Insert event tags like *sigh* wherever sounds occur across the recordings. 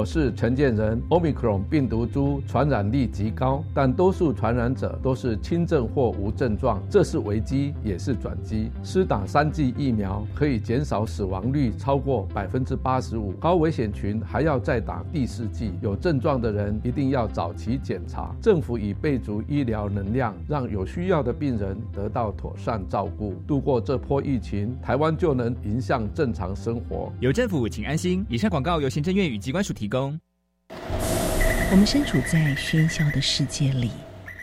我是陈建仁。Omicron 病毒株传染力极高，但多数传染者都是轻症或无症状，这是危机也是转机。施打三剂疫苗可以减少死亡率超过百分之八十五，高危险群还要再打第四剂。有症状的人一定要早期检查。政府已备足医疗能量，让有需要的病人得到妥善照顾，度过这波疫情，台湾就能迎向正常生活。有政府，请安心。以上广告由行政院与机关署提。工。我们身处在喧嚣的世界里，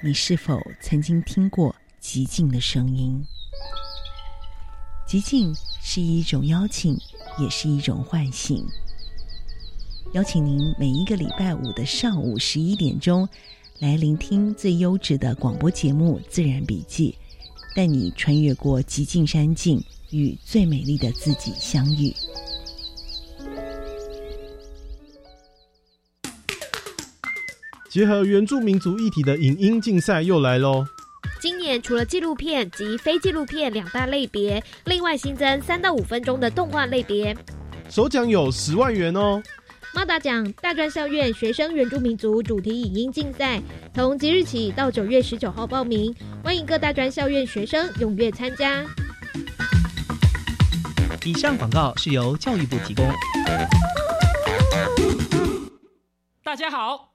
你是否曾经听过寂静的声音？寂静是一种邀请，也是一种唤醒。邀请您每一个礼拜五的上午十一点钟，来聆听最优质的广播节目《自然笔记》，带你穿越过寂静山境，与最美丽的自己相遇。结合原住民族议题的影音竞赛又来喽！今年除了纪录片及非纪录片两大类别，另外新增三到五分钟的动画类别。首奖有十万元哦！猫达奖大专校院学生原住民族主题影音竞赛，从即日起到九月十九号报名，欢迎各大专校院学生踊跃参加。以上广告是由教育部提供。大家好。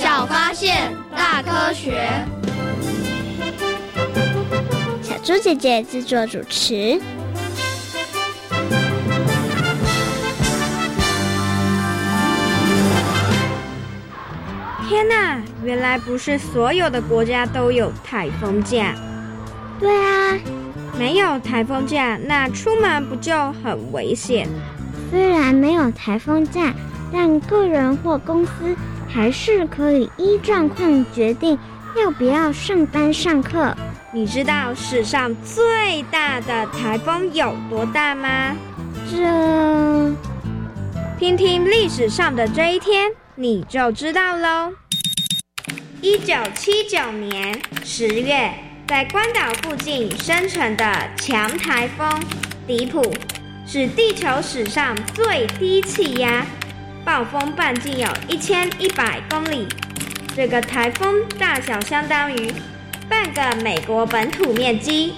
小发现，大科学。小猪姐姐制作主持。天哪，原来不是所有的国家都有台风假。对啊，没有台风假，那出门不就很危险？虽然没有台风假，但个人或公司。还是可以依状况决定要不要上班上课。你知道史上最大的台风有多大吗？这，听听历史上的这一天，你就知道喽。一九七九年十月，在关岛附近生成的强台风迪普，是地球史上最低气压。暴风半径有一千一百公里，这个台风大小相当于半个美国本土面积。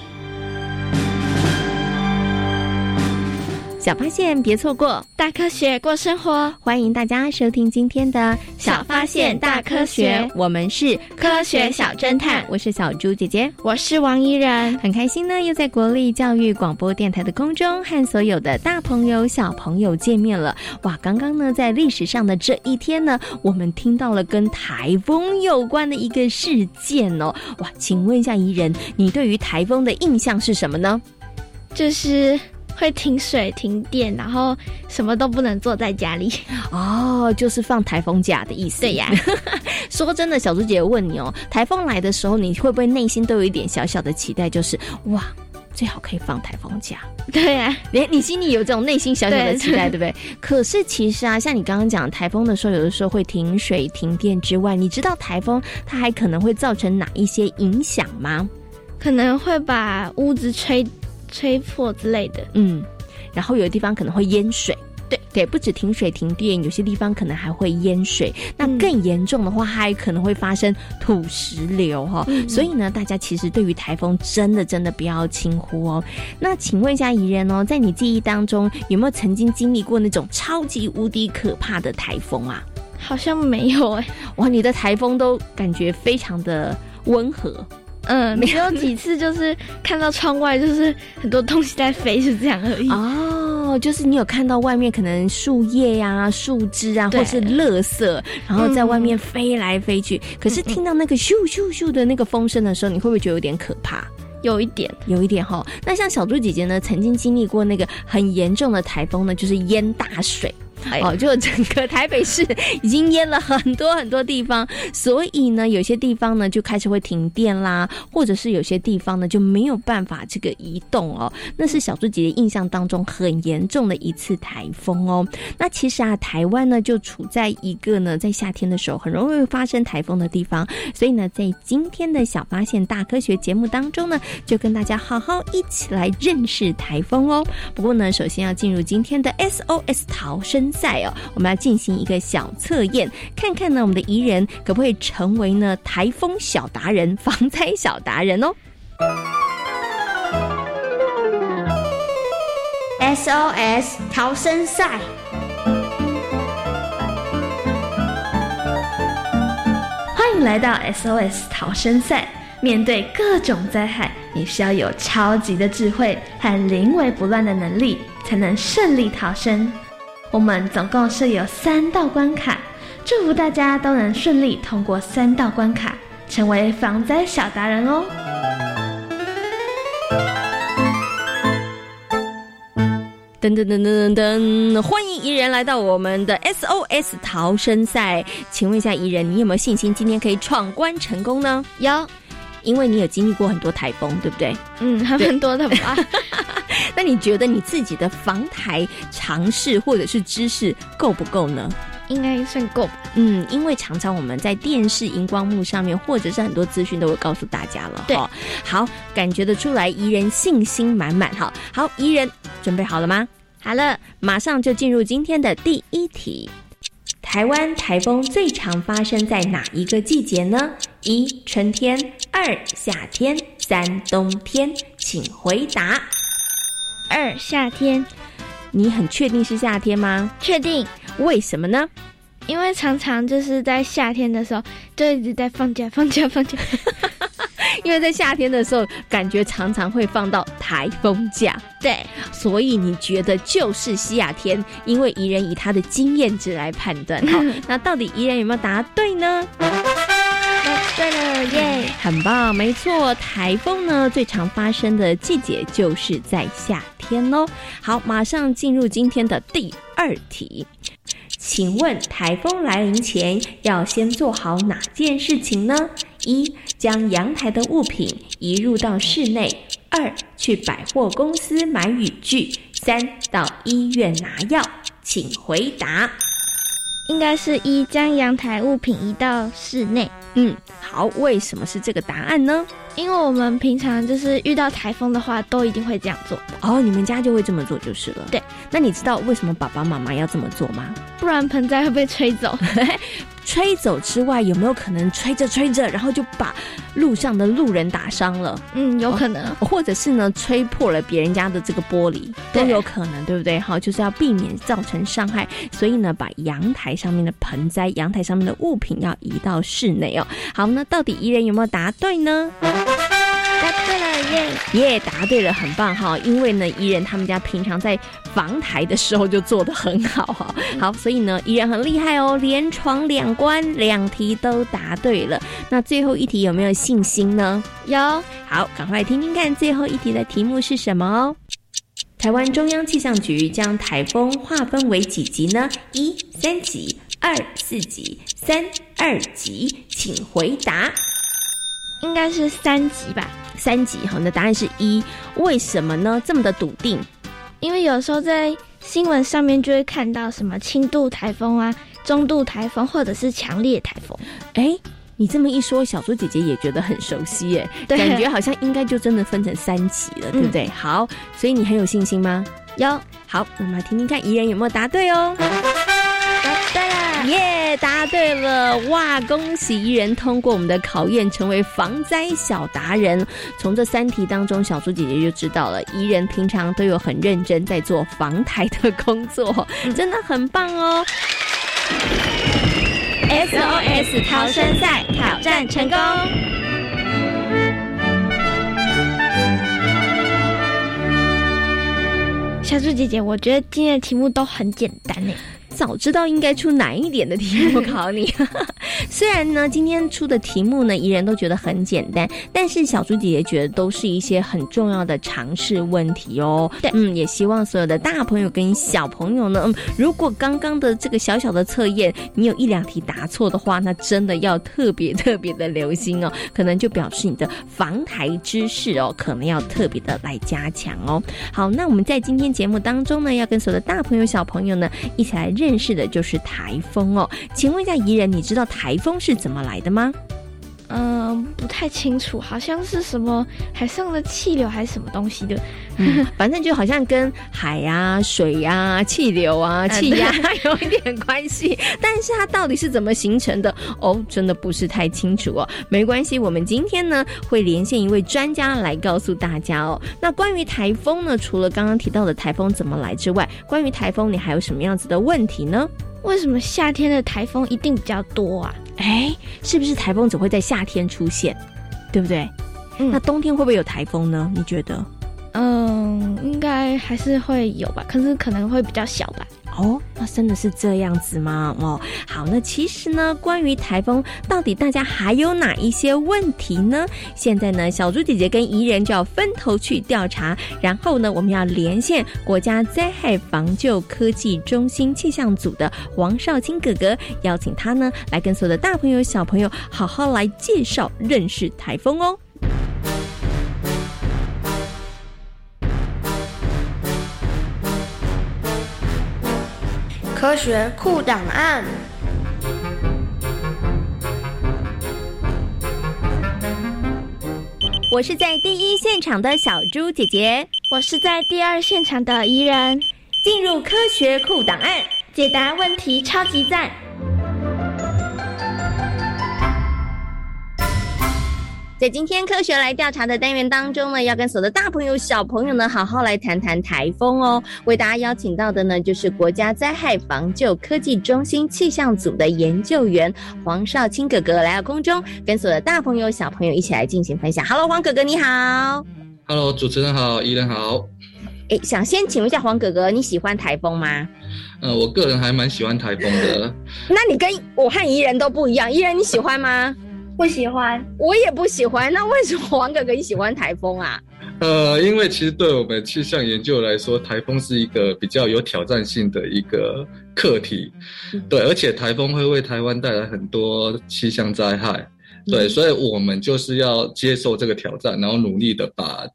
小发现，别错过大科学过生活。欢迎大家收听今天的《小发现大科学》，我们是科学小侦探。我是小猪姐姐，我是王怡然。很开心呢，又在国立教育广播电台的空中和所有的大朋友、小朋友见面了。哇，刚刚呢，在历史上的这一天呢，我们听到了跟台风有关的一个事件哦。哇，请问一下怡人，你对于台风的印象是什么呢？就是。会停水、停电，然后什么都不能坐在家里。哦，就是放台风假的意思。对呀。*laughs* 说真的，小猪姐姐问你哦，台风来的时候，你会不会内心都有一点小小的期待？就是哇，最好可以放台风假。对呀，连你心里有这种内心小小的期待，对不对？可是其实啊，像你刚刚讲台风的时候，有的时候会停水、停电之外，你知道台风它还可能会造成哪一些影响吗？可能会把屋子吹。吹破之类的，嗯，然后有的地方可能会淹水，对对，不止停水停电，有些地方可能还会淹水。那更严重的话，还可能会发生土石流哈。所以呢，大家其实对于台风真的真的不要轻忽哦。那请问一下怡人哦，在你记忆当中有没有曾经经历过那种超级无敌可怕的台风啊？好像没有哎。哇，你的台风都感觉非常的温和。嗯，没有几次就是看到窗外就是很多东西在飞，是这样而已。哦，就是你有看到外面可能树叶呀、树枝啊，或是垃圾，然后在外面飞来飞去。可是听到那个咻咻咻的那个风声的时候，你会不会觉得有点可怕？有一点，有一点哈。那像小猪姐姐呢，曾经经历过那个很严重的台风呢，就是淹大水。哦，就整个台北市已经淹了很多很多地方，所以呢，有些地方呢就开始会停电啦，或者是有些地方呢就没有办法这个移动哦。那是小猪姐姐印象当中很严重的一次台风哦。那其实啊，台湾呢就处在一个呢在夏天的时候很容易发生台风的地方，所以呢，在今天的小发现大科学节目当中呢，就跟大家好好一起来认识台风哦。不过呢，首先要进入今天的 SOS 逃生。赛哦，我们要进行一个小测验，看看呢，我们的宜人可不可以成为呢台风小达人、防灾小达人哦？SOS 逃生赛，欢迎来到 SOS 逃生赛。面对各种灾害，你需要有超级的智慧和临危不乱的能力，才能顺利逃生。我们总共设有三道关卡，祝福大家都能顺利通过三道关卡，成为防灾小达人哦！噔噔噔噔噔噔，欢迎怡人来到我们的 SOS 逃生赛，请问一下怡人，你有没有信心今天可以闯关成功呢？有。因为你有经历过很多台风，对不对？嗯，还蛮多的吧。*laughs* 那你觉得你自己的防台尝试或者是知识够不够呢？应该算够。嗯，因为常常我们在电视荧光幕上面，或者是很多资讯都会告诉大家了。对，好，感觉得出来，怡人信心满满。哈，好，怡人准备好了吗？好了，马上就进入今天的第一题。台湾台风最常发生在哪一个季节呢？一春天，二夏天，三冬天，请回答。二夏天，你很确定是夏天吗？确定。为什么呢？因为常常就是在夏天的时候，就一直在放假，放假，放假。*laughs* 因为在夏天的时候，感觉常常会放到台风假，对，所以你觉得就是夏天？因为宜人以他的经验值来判断，好，*laughs* 那到底宜人有没有答对呢？对了耶，很棒，没错，台风呢最常发生的季节就是在夏天喽。好，马上进入今天的第二题，请问台风来临前要先做好哪件事情呢？一将阳台的物品移入到室内；二去百货公司买雨具；三到医院拿药。请回答。应该是一将阳台物品移到室内。嗯，好，为什么是这个答案呢？因为我们平常就是遇到台风的话，都一定会这样做。哦，你们家就会这么做就是了。对，那你知道为什么爸爸妈妈要这么做吗？不然盆栽会被吹走。*laughs* 吹走之外，有没有可能吹着吹着，然后就把路上的路人打伤了？嗯，有可能，或者是呢，吹破了别人家的这个玻璃，都有可能，对不对？好，就是要避免造成伤害，所以呢，把阳台上面的盆栽、阳台上面的物品要移到室内哦。好，那到底怡人有没有答对呢？答对了耶！耶，答对了，很棒哈！因为呢，伊人他们家平常在防台的时候就做的很好哈。好，所以呢，伊人很厉害哦，连闯两关，两题都答对了。那最后一题有没有信心呢？有。好，赶快听听看最后一题的题目是什么哦。台湾中央气象局将台风划分为几级呢？一、三级；二、四级；三、二级。请回答。应该是三级吧，三级好，那答案是一，为什么呢？这么的笃定？因为有时候在新闻上面就会看到什么轻度台风啊、中度台风或者是强烈台风。哎，你这么一说，小猪姐姐也觉得很熟悉，*laughs* 哎，感觉好像应该就真的分成三级了，对不对？好，所以你很有信心吗？有。好，那么来听听看，怡人有没有答对哦？耶，答对了！哇，恭喜伊人通过我们的考验，成为防灾小达人。从这三题当中，小猪姐姐就知道了，怡人平常都有很认真在做防台的工作，*laughs* 真的很棒哦。SOS 逃生赛挑战成功。小猪姐姐，我觉得今天的题目都很简单呢。早知道应该出难一点的题目考你。*laughs* 虽然呢，今天出的题目呢，依然都觉得很简单，但是小猪姐姐觉得都是一些很重要的常识问题哦。对，嗯，也希望所有的大朋友跟小朋友呢，嗯，如果刚刚的这个小小的测验，你有一两题答错的话，那真的要特别特别的留心哦，可能就表示你的防台知识哦，可能要特别的来加强哦。好，那我们在今天节目当中呢，要跟所有的大朋友小朋友呢，一起来认。认识的就是台风哦，请问一下怡人，你知道台风是怎么来的吗？嗯，不太清楚，好像是什么海上的气流还是什么东西的，反正就好像跟海呀、水呀、气流啊、*laughs* 气压 *laughs* 有一点关系，但是它到底是怎么形成的哦，真的不是太清楚哦。没关系，我们今天呢会连线一位专家来告诉大家哦。那关于台风呢，除了刚刚提到的台风怎么来之外，关于台风你还有什么样子的问题呢？为什么夏天的台风一定比较多啊？哎，是不是台风只会在夏天出现，对不对？那冬天会不会有台风呢？你觉得？嗯，应该还是会有吧，可是可能会比较小吧。哦，那真的是这样子吗？哦，好，那其实呢，关于台风，到底大家还有哪一些问题呢？现在呢，小猪姐姐跟怡人就要分头去调查，然后呢，我们要连线国家灾害防救科技中心气象组的黄少卿哥哥，邀请他呢来跟所有的大朋友小朋友好好来介绍认识台风哦。科学库档案。我是在第一现场的小猪姐姐，我是在第二现场的怡人。进入科学库档案，解答问题超级赞。在今天科学来调查的单元当中呢，要跟所有的大朋友小朋友呢，好好来谈谈台风哦。为大家邀请到的呢，就是国家灾害防救科技中心气象组的研究员黄少清哥哥来到空中，跟所有的大朋友小朋友一起来进行分享。Hello，黄哥哥你好。Hello，主持人好，怡人好。哎，想先请问一下黄哥哥，你喜欢台风吗？呃，我个人还蛮喜欢台风的。*laughs* 那你跟我和怡人都不一样，怡人你喜欢吗？不喜欢，我也不喜欢。那为什么王哥哥你喜欢台风啊？呃，因为其实对我们气象研究来说，台风是一个比较有挑战性的一个课题。对，而且台风会为台湾带来很多气象灾害。对，所以我们就是要接受这个挑战，然后努力的把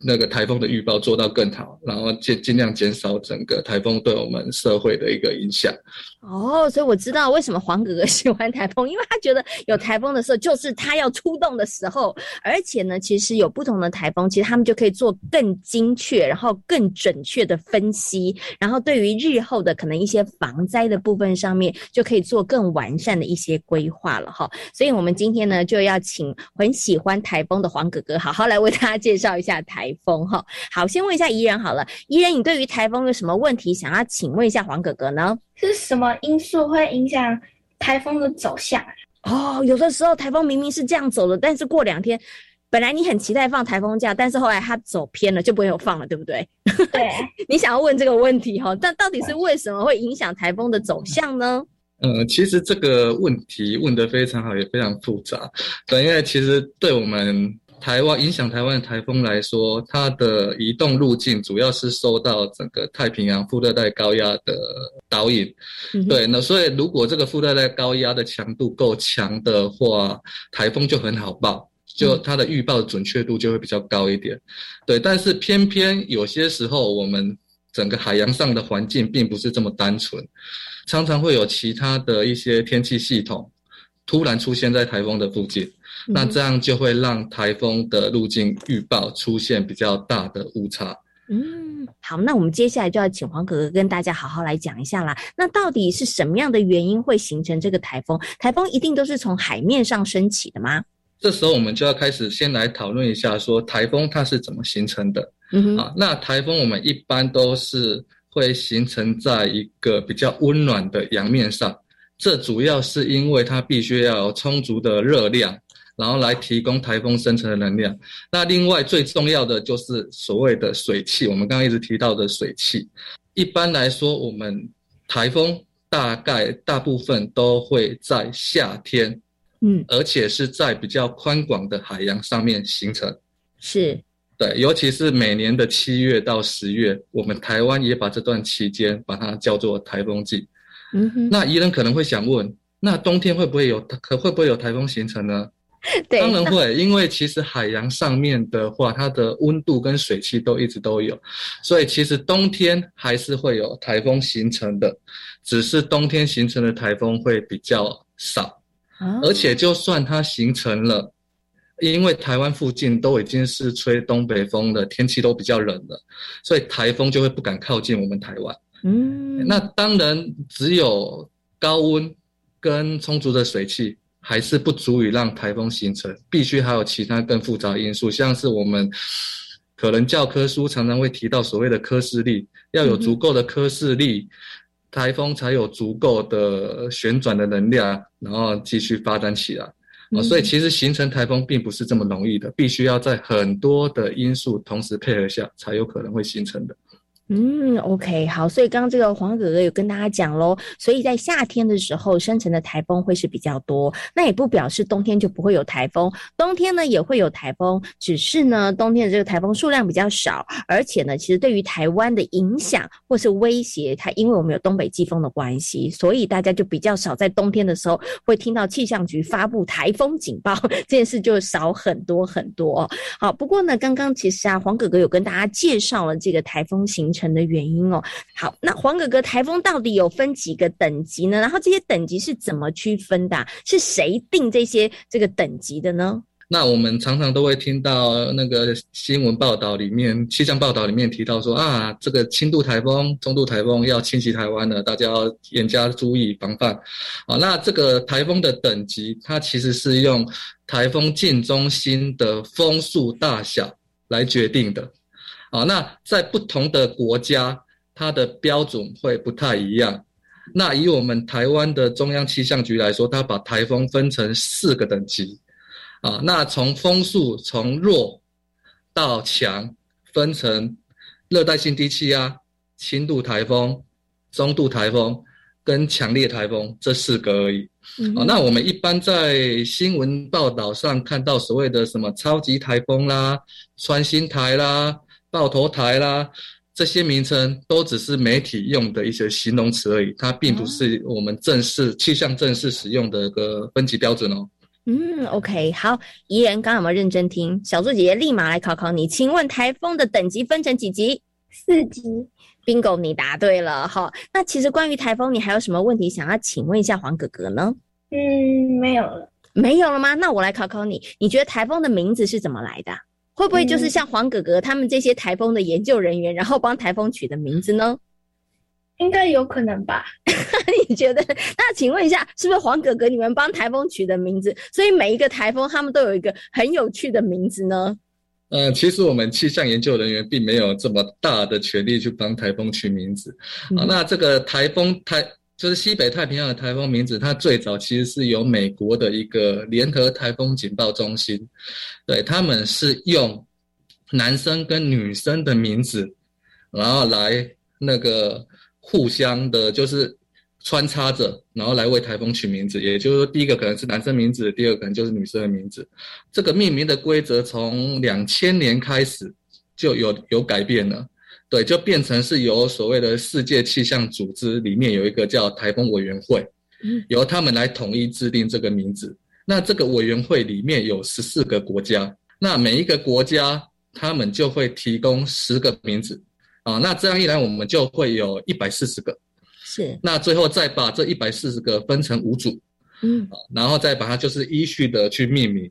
那个台风的预报做到更好，然后尽尽量减少整个台风对我们社会的一个影响。哦，所以我知道为什么黄哥哥喜欢台风，因为他觉得有台风的时候就是他要出动的时候，而且呢，其实有不同的台风，其实他们就可以做更精确，然后更准确的分析，然后对于日后的可能一些防灾的部分上面，就可以做更完善的一些规划了哈。所以我们今天呢，就要请很喜欢台风的黄哥哥，好好来为大家介绍一下台风哈。好，先问一下怡人好了，怡人，你对于台风有什么问题想要请问一下黄哥哥呢？是什么因素会影响台风的走向？哦，有的时候台风明明是这样走的，但是过两天，本来你很期待放台风假，但是后来它走偏了，就不会有放了，对不对？对，*laughs* 你想要问这个问题哈，但到底是为什么会影响台风的走向呢？嗯，其实这个问题问得非常好，也非常复杂。对，因为其实对我们。台湾影响台湾的台风来说，它的移动路径主要是受到整个太平洋副热带高压的导引。对，那所以如果这个副热带高压的强度够强的话，台风就很好报，就它的预报准确度就会比较高一点。对，但是偏偏有些时候，我们整个海洋上的环境并不是这么单纯，常常会有其他的一些天气系统突然出现在台风的附近。那这样就会让台风的路径预报出现比较大的误差。嗯，好，那我们接下来就要请黄哥哥跟大家好好来讲一下啦。那到底是什么样的原因会形成这个台风？台风一定都是从海面上升起的吗？这时候我们就要开始先来讨论一下，说台风它是怎么形成的。嗯啊，那台风我们一般都是会形成在一个比较温暖的洋面上。这主要是因为它必须要有充足的热量，然后来提供台风生成的能量。那另外最重要的就是所谓的水汽，我们刚刚一直提到的水汽。一般来说，我们台风大概大部分都会在夏天，嗯，而且是在比较宽广的海洋上面形成。是。对，尤其是每年的七月到十月，我们台湾也把这段期间把它叫做台风季。嗯哼，那宜人可能会想问，那冬天会不会有可会不会有台风形成呢？*laughs* 对，当然会，因为其实海洋上面的话，它的温度跟水汽都一直都有，所以其实冬天还是会有台风形成的，只是冬天形成的台风会比较少，而且就算它形成了。因为台湾附近都已经是吹东北风的，天气都比较冷了，所以台风就会不敢靠近我们台湾。嗯，那当然只有高温跟充足的水汽还是不足以让台风形成，必须还有其他更复杂因素，像是我们可能教科书常常会提到所谓的科氏力，要有足够的科氏力，台风才有足够的旋转的能量，然后继续发展起来。哦，所以其实形成台风并不是这么容易的，必须要在很多的因素同时配合下，才有可能会形成的。嗯，OK，好，所以刚刚这个黄哥哥有跟大家讲喽，所以在夏天的时候生成的台风会是比较多，那也不表示冬天就不会有台风，冬天呢也会有台风，只是呢冬天的这个台风数量比较少，而且呢，其实对于台湾的影响或是威胁，它因为我们有东北季风的关系，所以大家就比较少在冬天的时候会听到气象局发布台风警报 *laughs* 这件事就少很多很多。好，不过呢，刚刚其实啊，黄哥哥有跟大家介绍了这个台风形。成的原因哦，好，那黄哥哥，台风到底有分几个等级呢？然后这些等级是怎么区分的？是谁定这些这个等级的呢？那我们常常都会听到那个新闻报道里面、气象报道里面提到说啊，这个轻度台风、中度台风要侵袭台湾了，大家要严加注意防范。啊，那这个台风的等级，它其实是用台风近中心的风速大小来决定的。啊，那在不同的国家，它的标准会不太一样。那以我们台湾的中央气象局来说，它把台风分成四个等级。啊，那从风速从弱到强，分成热带性低气压、轻度台风、中度台风跟强烈台风这四个而已。啊，那我们一般在新闻报道上看到所谓的什么超级台风啦、穿心台啦。爆头台啦，这些名称都只是媒体用的一些形容词而已，它并不是我们正式气象正式使用的一个分级标准哦。嗯，OK，好，怡人刚刚有没有认真听？小猪姐姐立马来考考你，请问台风的等级分成几级？四级。Bingo，你答对了。好，那其实关于台风，你还有什么问题想要请问一下黄哥哥呢？嗯，没有了。没有了吗？那我来考考你，你觉得台风的名字是怎么来的？会不会就是像黄哥哥他们这些台风的研究人员，然后帮台风取的名字呢？应该有可能吧？*laughs* 你觉得？那请问一下，是不是黄哥哥你们帮台风取的名字？所以每一个台风他们都有一个很有趣的名字呢？呃，其实我们气象研究人员并没有这么大的权利去帮台风取名字。啊，那这个台风台。就是西北太平洋的台风名字，它最早其实是由美国的一个联合台风警报中心，对他们是用男生跟女生的名字，然后来那个互相的，就是穿插着，然后来为台风取名字。也就是说，第一个可能是男生名字，第二个可能就是女生的名字。这个命名的规则从两千年开始就有有改变了。对，就变成是由所谓的世界气象组织里面有一个叫台风委员会，由他们来统一制定这个名字。那这个委员会里面有十四个国家，那每一个国家他们就会提供十个名字，啊，那这样一来我们就会有一百四十个，是。那最后再把这一百四十个分成五组，嗯，然后再把它就是依序的去命名。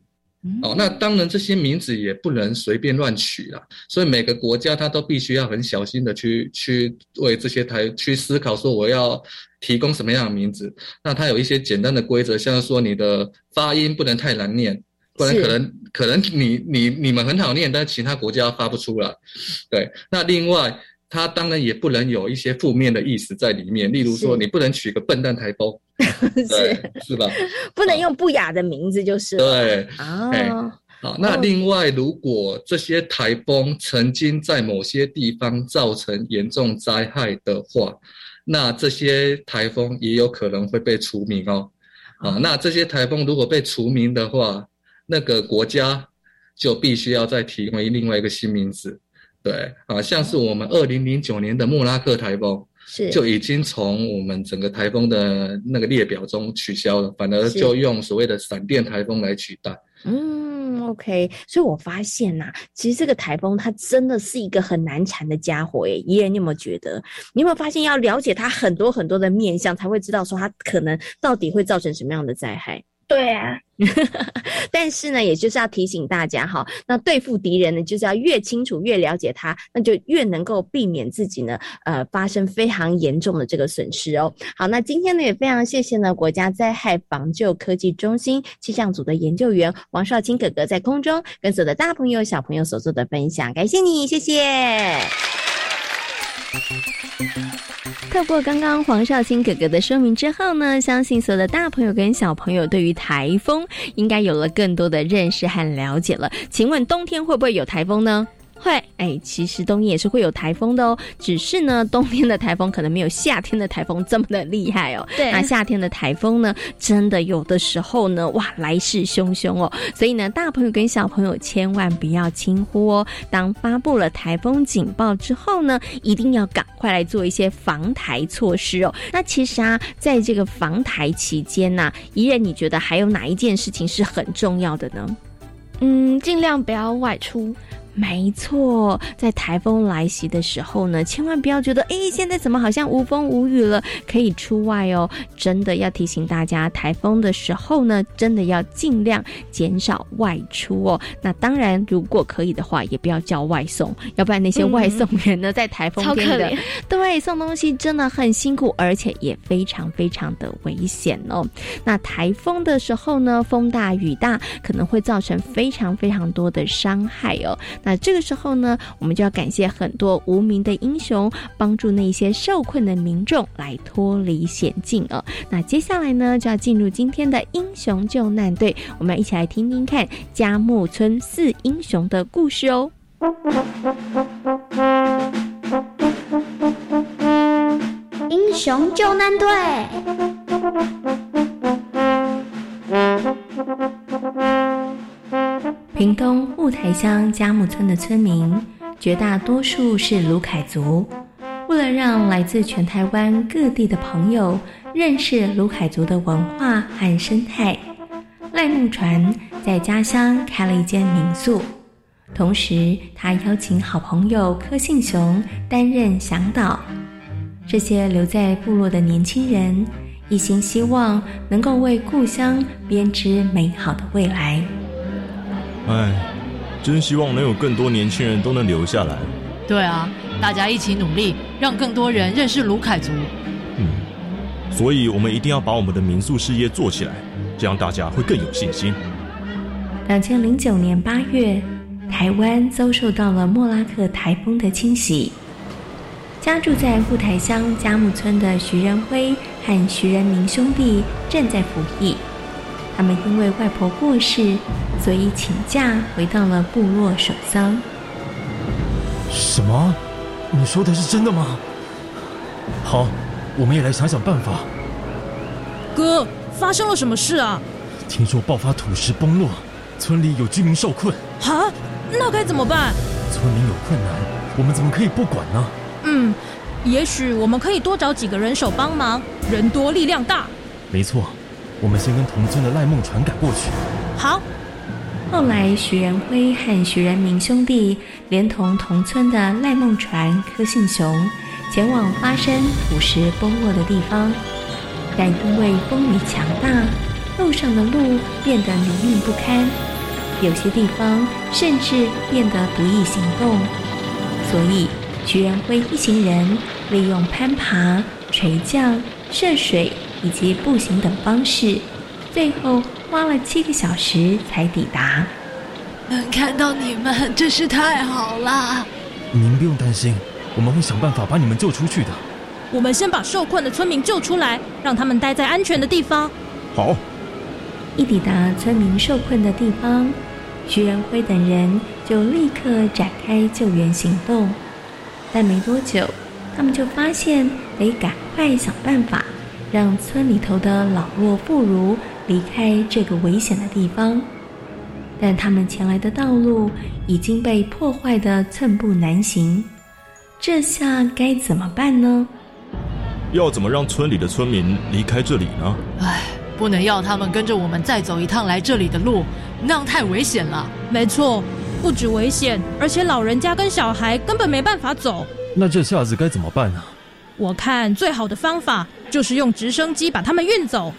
哦，那当然这些名字也不能随便乱取啦，所以每个国家它都必须要很小心的去去为这些台去思考，说我要提供什么样的名字。那它有一些简单的规则，像说你的发音不能太难念，不然可能可能你你你们很好念，但其他国家发不出来。对，那另外它当然也不能有一些负面的意思在里面，例如说你不能取个笨蛋台风，*laughs* 对，是吧？*laughs* 不能用不雅的名字就是了。对，啊哎，好，那另外，如果这些台风曾经在某些地方造成严重灾害的话，那这些台风也有可能会被除名哦。啊，那这些台风如果被除名的话，那个国家就必须要再提供另外一个新名字。对，啊，像是我们二零零九年的莫拉克台风，是就已经从我们整个台风的那个列表中取消了，反而就用所谓的闪电台风来取代。嗯，OK，所以我发现呐、其实这个台风它真的是一个很难缠的家伙耶。怡人，你有没有觉得？你有没有发现要了解它很多很多的面相，才会知道说它可能到底会造成什么样的灾害？对啊，*laughs* 但是呢，也就是要提醒大家哈，那对付敌人呢，就是要越清楚、越了解他，那就越能够避免自己呢，呃，发生非常严重的这个损失哦。好，那今天呢，也非常谢谢呢国家灾害防救科技中心气象组的研究员王少卿哥哥在空中跟所有的大朋友、小朋友所做的分享，感谢你，谢谢。透过刚刚黄少卿哥哥的说明之后呢，相信所有的大朋友跟小朋友对于台风应该有了更多的认识和了解了。请问冬天会不会有台风呢？会，哎，其实冬天也是会有台风的哦，只是呢，冬天的台风可能没有夏天的台风这么的厉害哦。对那夏天的台风呢，真的有的时候呢，哇，来势汹汹哦。所以呢，大朋友跟小朋友千万不要轻忽哦。当发布了台风警报之后呢，一定要赶快来做一些防台措施哦。那其实啊，在这个防台期间呐、怡人你觉得还有哪一件事情是很重要的呢？嗯，尽量不要外出。没错，在台风来袭的时候呢，千万不要觉得，诶，现在怎么好像无风无雨了，可以出外哦。真的要提醒大家，台风的时候呢，真的要尽量减少外出哦。那当然，如果可以的话，也不要叫外送，要不然那些外送 *laughs* 员呢，在台风天的怜，对，送东西真的很辛苦，而且也非常非常的危险哦。那台风的时候呢，风大雨大，可能会造成非常非常多的伤害哦。那这个时候呢，我们就要感谢很多无名的英雄，帮助那些受困的民众来脱离险境哦。那接下来呢，就要进入今天的英雄救难队，我们一起来听听看嘉木村四英雄的故事哦。英雄救难队，*laughs* 屏东雾台乡嘉木村的村民，绝大多数是卢凯族。为了让来自全台湾各地的朋友认识卢凯族的文化和生态，赖木船在家乡开了一间民宿。同时，他邀请好朋友柯信雄担任向导。这些留在部落的年轻人，一心希望能够为故乡编织美好的未来。哎，真希望能有更多年轻人都能留下来。对啊，大家一起努力，让更多人认识卢凯族。嗯所以，我们一定要把我们的民宿事业做起来，这样大家会更有信心。两千零九年八月，台湾遭受到了莫拉克台风的侵袭。家住在雾台乡嘉木村的徐仁辉和徐仁明兄弟正在服役。他们因为外婆过世，所以请假回到了部落守丧。什么？你说的是真的吗？好，我们也来想想办法。哥，发生了什么事啊？听说爆发土石崩落，村里有居民受困，啊，那该怎么办？村民有困难，我们怎么可以不管呢？嗯，也许我们可以多找几个人手帮忙，人多力量大。没错，我们先跟同村的赖梦传赶过去。好，后来，徐仁辉和徐仁明兄弟连同同村的赖梦传、柯信雄前往发生土石崩落的地方，但因为风雨强大，路上的路变得泥泞不堪，有些地方甚至变得不易行动。所以，徐仁辉一行人利用攀爬、垂降、涉水以及步行等方式，最后花了七个小时才抵达。能看到你们真是太好了。您不用担心，我们会想办法把你们救出去的。我们先把受困的村民救出来，让他们待在安全的地方。好。一抵达村民受困的地方，徐仁辉等人就立刻展开救援行动。但没多久，他们就发现得赶快想办法，让村里头的老弱妇孺离开这个危险的地方。但他们前来的道路已经被破坏的寸步难行，这下该怎么办呢？要怎么让村里的村民离开这里呢？唉，不能要他们跟着我们再走一趟来这里的路，那样太危险了。没错，不止危险，而且老人家跟小孩根本没办法走。那这下子该怎么办呢？我看最好的方法就是用直升机把他们运走。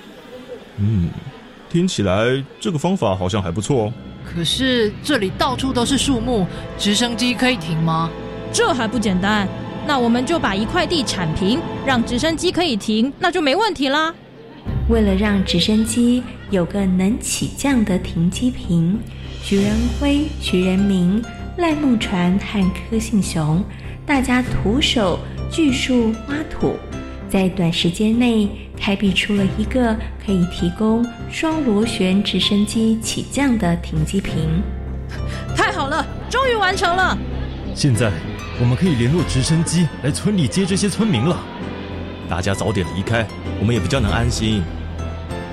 嗯，听起来这个方法好像还不错哦。可是这里到处都是树木，直升机可以停吗？这还不简单？那我们就把一块地铲平，让直升机可以停，那就没问题啦。为了让直升机有个能起降的停机坪，徐仁辉、徐仁明、赖梦船和柯信雄，大家徒手锯树挖土，在短时间内开辟出了一个可以提供双螺旋直升机起降的停机坪。太好了，终于完成了！现在我们可以联络直升机来村里接这些村民了。大家早点离开，我们也比较能安心。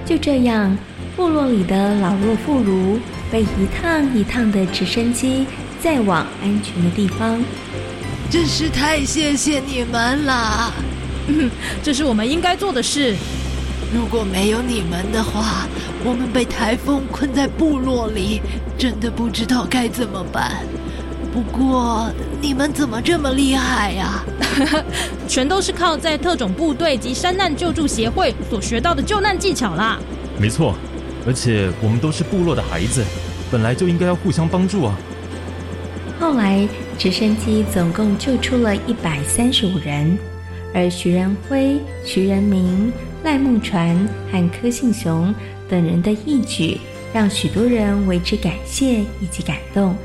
就这样，部落里的老弱妇孺被一趟一趟的直升机载往安全的地方。真是太谢谢你们了，*laughs* 这是我们应该做的事。如果没有你们的话，我们被台风困在部落里，真的不知道该怎么办。不过你们怎么这么厉害呀？*laughs* 全都是靠在特种部队及山难救助协会所学到的救难技巧啦。没错，而且我们都是部落的孩子，本来就应该要互相帮助啊。后来直升机总共救出了一百三十五人，而徐仁辉、徐仁明、赖梦传和柯信雄等人的义举，让许多人为之感谢以及感动。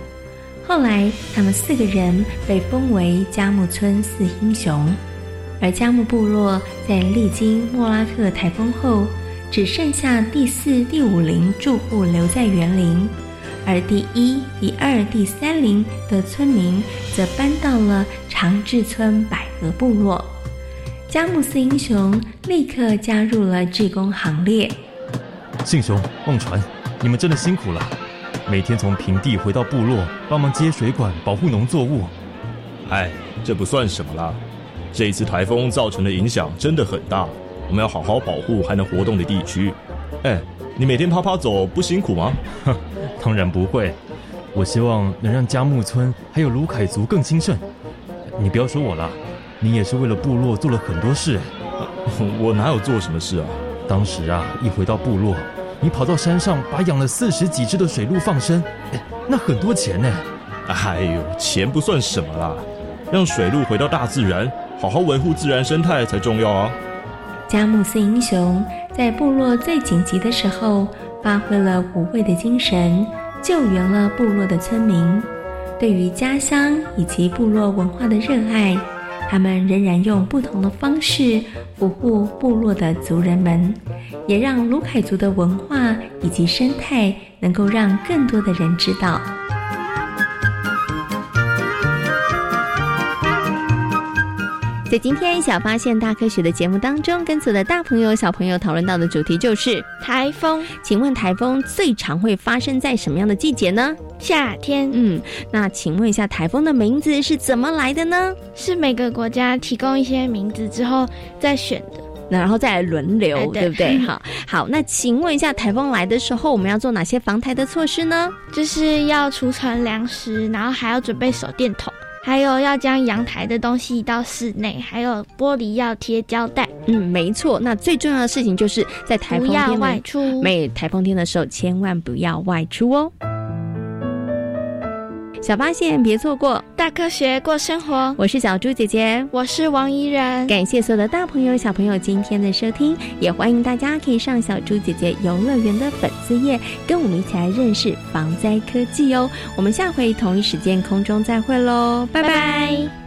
后来，他们四个人被封为嘉木村四英雄，而嘉木部落在历经莫拉克台风后，只剩下第四、第五陵住户留在园林，而第一、第二、第三陵的村民则搬到了长治村百合部落。嘉木斯英雄立刻加入了志工行列。信雄、梦传，你们真的辛苦了。每天从平地回到部落，帮忙接水管，保护农作物。哎，这不算什么啦。这一次台风造成的影响真的很大，我们要好好保护还能活动的地区。哎，你每天啪啪走不辛苦吗？哼，*laughs* 当然不会。我希望能让佳木村还有卢凯族更兴盛。你不要说我了，你也是为了部落做了很多事。*laughs* 我哪有做什么事啊？当时啊，一回到部落。你跑到山上，把养了四十几只的水鹿放生，那很多钱呢。哎呦，钱不算什么啦，让水鹿回到大自然，好好维护自然生态才重要啊。加木斯英雄在部落最紧急的时候，发挥了无畏的精神，救援了部落的村民。对于家乡以及部落文化的热爱。他们仍然用不同的方式服务部落的族人们，也让卢凯族的文化以及生态能够让更多的人知道。在今天小发现大科学的节目当中，跟所有的大朋友小朋友讨论到的主题就是台风。请问台风最常会发生在什么样的季节呢？夏天。嗯，那请问一下，台风的名字是怎么来的呢？是每个国家提供一些名字之后再选的，那然后再来轮流，对不对？*laughs* 好，好，那请问一下，台风来的时候，我们要做哪些防台的措施呢？就是要储存粮食，然后还要准备手电筒。还有要将阳台的东西移到室内，还有玻璃要贴胶带。嗯，没错。那最重要的事情就是在台风天外出，每台风天的时候千万不要外出哦。小发现，别错过大科学过生活。我是小猪姐姐，我是王怡然。感谢所有的大朋友、小朋友今天的收听，也欢迎大家可以上小猪姐姐游乐园的粉丝页，跟我们一起来认识防灾科技哦。我们下回同一时间空中再会喽，拜拜。